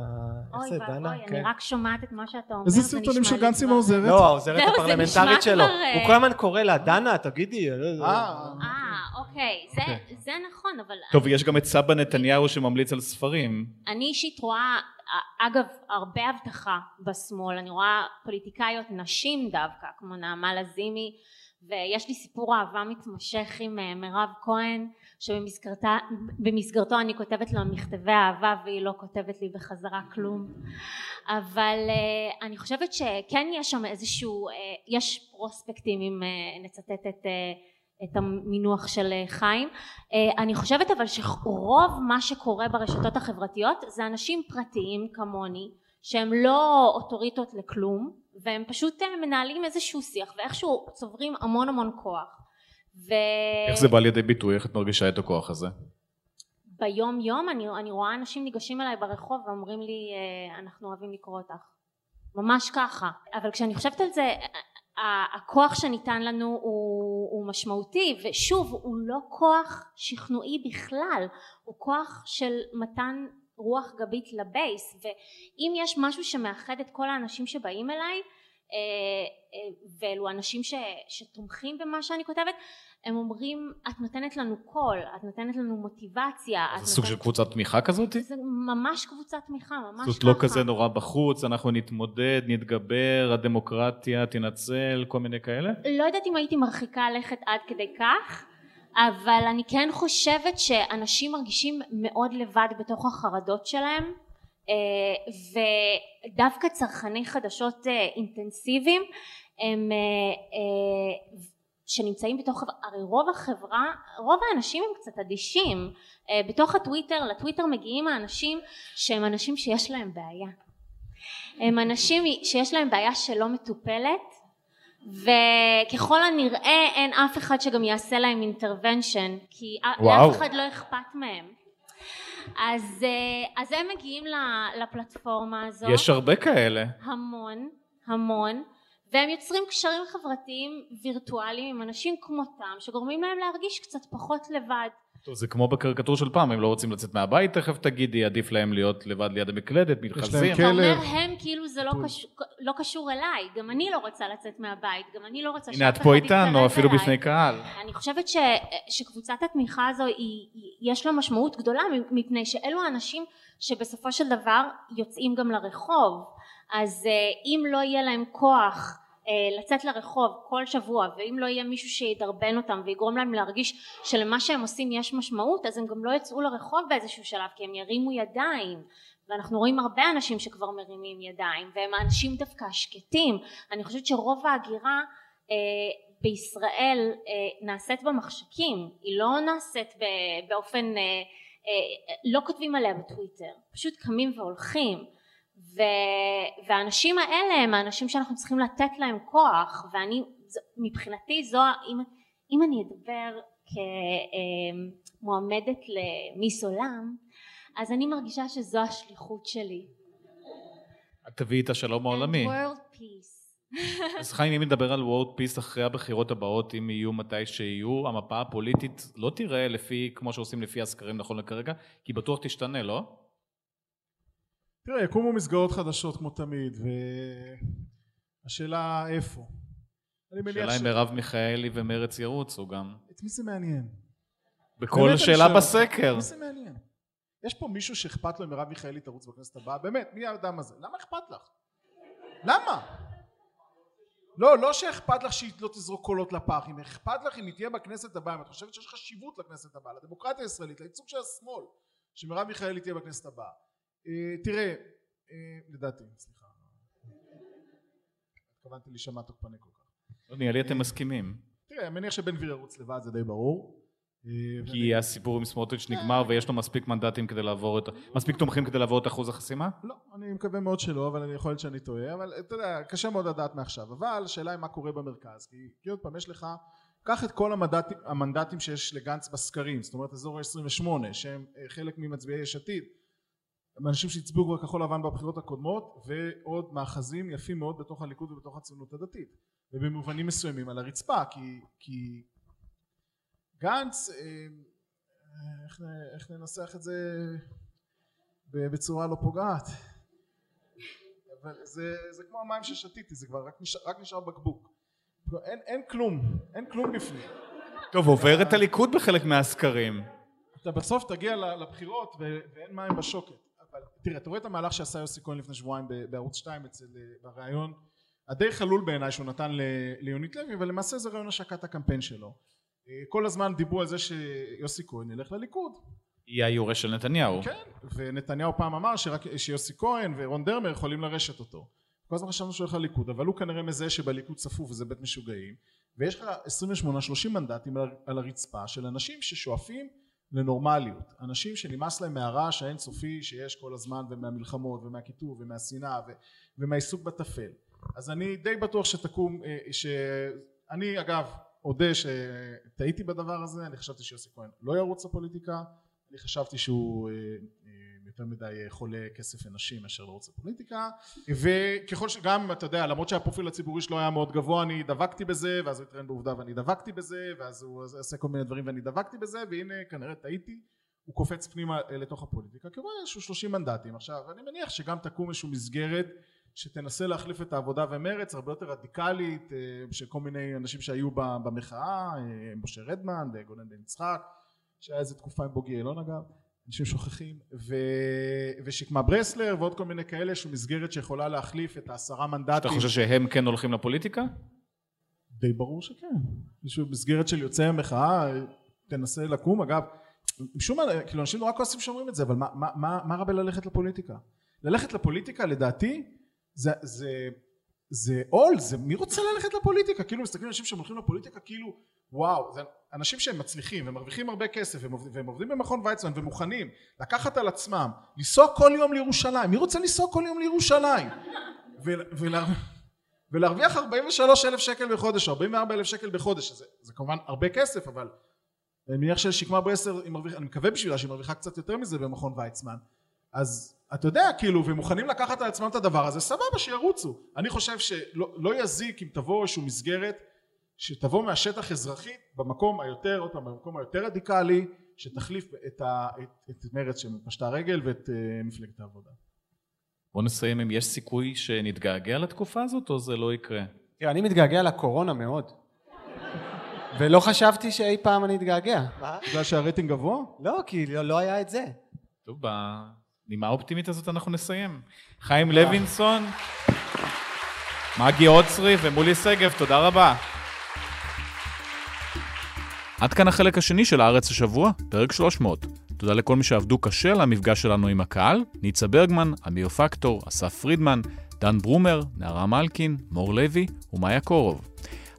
אוי? ואבוי, כן. אני רק שומעת את מה שאתה אומר, איזה זה סרטונים של גנץ עם העוזרת? לא, העוזרת הפרלמנטרית שלו. כבר, אה, הוא כל הזמן קורא לה, דנה, תגידי. אה, אה, אוקיי, זה, אוקיי. זה נכון, אבל טוב, יש גם את סבא נתניהו שממליץ על ספרים. אני אישית רואה, אגב, הרבה הבטחה בשמאל, אני רואה פוליטיקאיות נשים דווקא, כמו נעמה לזימי, ויש לי סיפור אהבה מתמשך עם אה, מירב כהן, שבמסגרתו אני כותבת לה מכתבי אהבה והיא לא כותבת לי בחזרה כלום. אבל אה, אני חושבת שכן יש שם איזשהו, אה, יש פרוספקטים אם אה, נצטט את את המינוח של אה, חיים. אה, אני חושבת אבל שרוב מה שקורה ברשתות החברתיות זה אנשים פרטיים כמוני שהם לא אוטוריטות לכלום והם פשוט אה, מנהלים איזשהו שיח ואיכשהו צוברים המון המון כוח. ו... איך זה בא לידי ביטוי? איך את מרגישה את הכוח הזה? ביום יום אני, אני רואה אנשים ניגשים אליי ברחוב ואומרים לי אנחנו אוהבים לקרוא אותך ממש ככה אבל כשאני חושבת על זה הכוח שניתן לנו הוא, הוא משמעותי ושוב הוא לא כוח שכנועי בכלל הוא כוח של מתן רוח גבית לבייס ואם יש משהו שמאחד את כל האנשים שבאים אליי אה, אה, ואלו אנשים ש, שתומכים במה שאני כותבת הם אומרים את נותנת לנו קול את נותנת לנו מוטיבציה זה סוג של נותנת- קבוצת תמיכה כזאת? זה ממש קבוצת תמיכה ממש זאת ככה לא כזה נורא בחוץ, אנחנו נתמודד, נתגבר, הדמוקרטיה תנצל, כל מיני כאלה? לא יודעת אם הייתי מרחיקה לכת עד כדי כך אבל אני כן חושבת שאנשים מרגישים מאוד לבד בתוך החרדות שלהם אה, ודווקא צרכני חדשות אה, אינטנסיביים הם אה, שנמצאים בתוך הרי רוב החברה רוב האנשים הם קצת אדישים. אה, בתוך הטוויטר לטוויטר מגיעים האנשים שהם אנשים שיש להם בעיה. הם אנשים שיש להם בעיה שלא מטופלת וככל הנראה אין אף אחד שגם יעשה להם אינטרוונשן כי וואו. לאף אחד לא אכפת מהם. אז, אה, אז הם מגיעים לפלטפורמה הזאת. יש הרבה כאלה. המון המון והם יוצרים קשרים חברתיים וירטואליים עם אנשים כמותם שגורמים להם להרגיש קצת פחות לבד טוב, זה כמו בקריקטור של פעם, הם לא רוצים לצאת מהבית, תכף תגידי, עדיף להם להיות לבד ליד המקלדת, מתחזים. אתה אומר הם כאילו זה לא. קשור, לא קשור אליי גם אני לא רוצה לצאת מהבית גם אני לא רוצה הנה, את פה איתנו, אפילו אליי. בפני קהל. אני חושבת ש, שקבוצת התמיכה הזו היא, היא, יש לה משמעות גדולה מפני שאלו האנשים שבסופו של דבר יוצאים גם לרחוב אז אה, אם לא יהיה להם כוח לצאת לרחוב כל שבוע ואם לא יהיה מישהו שידרבן אותם ויגרום להם להרגיש שלמה שהם עושים יש משמעות אז הם גם לא יצאו לרחוב באיזשהו שלב כי הם ירימו ידיים. ואנחנו רואים הרבה אנשים שכבר מרימים ידיים והם האנשים דווקא השקטים. אני חושבת שרוב ההגירה אה, בישראל אה, נעשית במחשכים. היא לא נעשית באופן אה, אה, לא כותבים עליה בטוויטר. פשוט קמים והולכים ו, והאנשים האלה הם האנשים שאנחנו צריכים לתת להם כוח ואני מבחינתי זו אם, אם אני אדבר כמועמדת למיס עולם אז אני מרגישה שזו השליחות שלי את תביאי את השלום העולמי. World peace אז חיים, אם נדבר על וורד פיס אחרי הבחירות הבאות, אם יהיו מתי שיהיו, המפה הפוליטית לא תיראה לפי, כמו שעושים לפי הסקרים נכון לכרגע, כי בטוח תשתנה, לא? תראה, יקומו מסגרות חדשות כמו תמיד, והשאלה איפה. אני מניח שאלה ש... אם מרב מיכאלי ומרץ ירוצו גם. את מי זה מעניין? בכל שאלה בסקר. מי זה מעניין? יש פה מישהו שאכפת לו אם מרב מיכאלי תרוץ בכנסת הבאה? באמת, מי האדם הזה? למה אכפת לך? למה? לא, לא שאכפת לך שהיא לא תזרוק קולות לפח, אם אכפת לך אם היא תהיה בכנסת הבאה, אם את חושבת שיש חשיבות לכנסת הבאה, לדמוקרטיה הישראלית, לייצוג של השמאל, שמרב מיכאלי תהיה בכנסת הבאה. אה, תראה, אה, לדעתי, סליחה, התכוונתי להישמע תוקפני כל כך. לא נראה לי אתם מסכימים. תראה, אני מניח שבן גביר ירוץ לבד, זה די ברור. אה, כי הסיפור עם סמוטריץ' נגמר ויש לו מספיק מנדטים כדי לעבור את... מספיק תומכים כדי לעבור את אחוז החסימה? לא, אני מקווה מאוד שלא, אבל אני יכול להיות שאני טועה, אבל אתה יודע, קשה מאוד לדעת מעכשיו. אבל השאלה היא מה קורה במרכז, כי, עוד פעם, יש לך, קח את כל המנדטים, שיש לגנץ בסקרים, זאת אומרת אזור ה-28, שהם אה, חלק ממצביעי יש עתיד, הם אנשים שהצביעו כבר כחול לבן בבחירות הקודמות, ועוד מאחזים יפים מאוד בתוך הליכוד ובתוך הציונות הדתית, ובמובנים מסוימים על הרצפה, כי, כי גנץ, אה, איך, נ- איך ננסח את זה בצורה לא פוגעת? אבל זה, זה כמו המים ששתיתי, זה כבר רק נשאר, רק נשאר בקבוק. אין, אין כלום, אין כלום בפנים. טוב, עובר את הליכוד בחלק מהסקרים. אתה בסוף תגיע לבחירות ואין מים בשוקת. אבל תראה, אתה רואה את המהלך שעשה יוסי כהן לפני שבועיים בערוץ 2 אצל, אה, בריאיון הדי חלול בעיניי שהוא נתן ליונית לוי, אבל למעשה זה רעיון השקת הקמפיין שלו. אה, כל הזמן דיברו על זה שיוסי כהן ילך לליכוד. יהיה היורש של נתניהו. כן, ונתניהו פעם אמר שרק, שיוסי כהן ורון דרמר יכולים לרשת אותו. כל הזמן חשבנו שהוא הולך לליכוד, אבל הוא כנראה מזהה שבליכוד צפוף וזה בית משוגעים, ויש לך 28-30 מנדטים על הרצפה של אנשים ששואפים לנורמליות. אנשים שנמאס להם מהרעש האינסופי שיש כל הזמן, ומהמלחמות, ומהקיטוב, ומהשנאה, ומהעיסוק בטפל. אז אני די בטוח שתקום, אה, שאני אגב אודה שטעיתי בדבר הזה, אני חשבתי שיוסי כהן לא ירוץ לפוליטיקה, אני חשבתי שהוא אה, אה, יותר מדי חולה כסף ונשים מאשר לרוץ לפוליטיקה וככל שגם אתה יודע למרות שהפרופיל הציבורי שלו היה מאוד גבוה אני דבקתי בזה ואז הוא התראיין בעובדה ואני דבקתי בזה ואז הוא עושה כל מיני דברים ואני דבקתי בזה והנה כנראה טעיתי. הוא קופץ פנימה אה, לתוך הפוליטיקה כי הוא רואה איזשהו 30 מנדטים. עכשיו אני מניח שגם תקום איזושהי מסגרת שתנסה להחליף את העבודה ומרץ הרבה יותר רדיקלית אה, של כל מיני אנשים שהיו במחאה אה, משה רדמן וגונן בן יצחק שהיה איזה תקופה עם בוגי יעלון אגב אנשים שוכחים ו... ושקמה ברסלר ועוד כל מיני כאלה שהוא מסגרת שיכולה להחליף את העשרה אתה מנדטים חושב שהם כן הולכים לפוליטיקה? די ברור שכן. איזושהי מסגרת של יוצאי המחאה תנסה לקום. אגב משום מה כאילו אנשים נורא כועסים שאומרים את זה אבל מה, מה, מה, מה רע בללכת לפוליטיקה? ללכת לפוליטיקה לדעתי זה, זה, זה עול זה מי רוצה ללכת לפוליטיקה? כאילו מסתכלים על אנשים שהם הולכים לפוליטיקה כאילו וואו זה אנשים שהם מצליחים ומרוויחים הרבה כסף והם והם עובדים במכון ויצמן ומוכנים לקחת על עצמם לנסוע כל יום לירושלים. מי רוצה לנסוע כל יום לירושלים? ול, ולה, ולהרוויח 43 אלף שקל בחודש או 44 אלף שקל בחודש. זה, זה כמובן הרבה כסף אבל אני מניח ששקמה היא מרוויחה אני מקווה בשבילה שהיא מרוויחה קצת יותר מזה במכון ויצמן. אז אתה יודע כאילו והם מוכנים לקחת על עצמם את הדבר הזה סבבה שירוצו אני חושב שלא לא יזיק אם תבוא איזושהי מסגרת שתבוא מהשטח אזרחית במקום היותר עוד פעם במקום היותר רדיקלי שתחליף את, ה, את, את מרץ שפשטה רגל ואת uh, מפלגת העבודה בוא נסיים אם יש סיכוי שנתגעגע לתקופה הזאת או זה לא יקרה? תראה, אני מתגעגע לקורונה מאוד. ולא חשבתי שאי פעם אני אתגעגע. בגלל שהרייטינג גבוה? לא, כי לא, לא היה את זה. טוב, בנימה האופטימית הזאת אנחנו נסיים. חיים לוינסון, מגי עוצרי ומולי שגב, תודה רבה. עד כאן החלק השני של הארץ השבוע, פרק 300. תודה לכל מי שעבדו קשה על המפגש שלנו עם הקהל, ניצה ברגמן, אמיר פקטור, אסף פרידמן, דן ברומר, נערה מלקין, מור לוי ומאיה קורוב.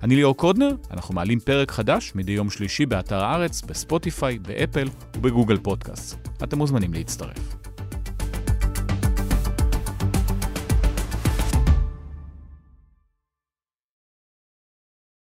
אני ליאור קודנר, אנחנו מעלים פרק חדש מדי יום שלישי באתר הארץ, בספוטיפיי, באפל ובגוגל פודקאסט. אתם מוזמנים להצטרף.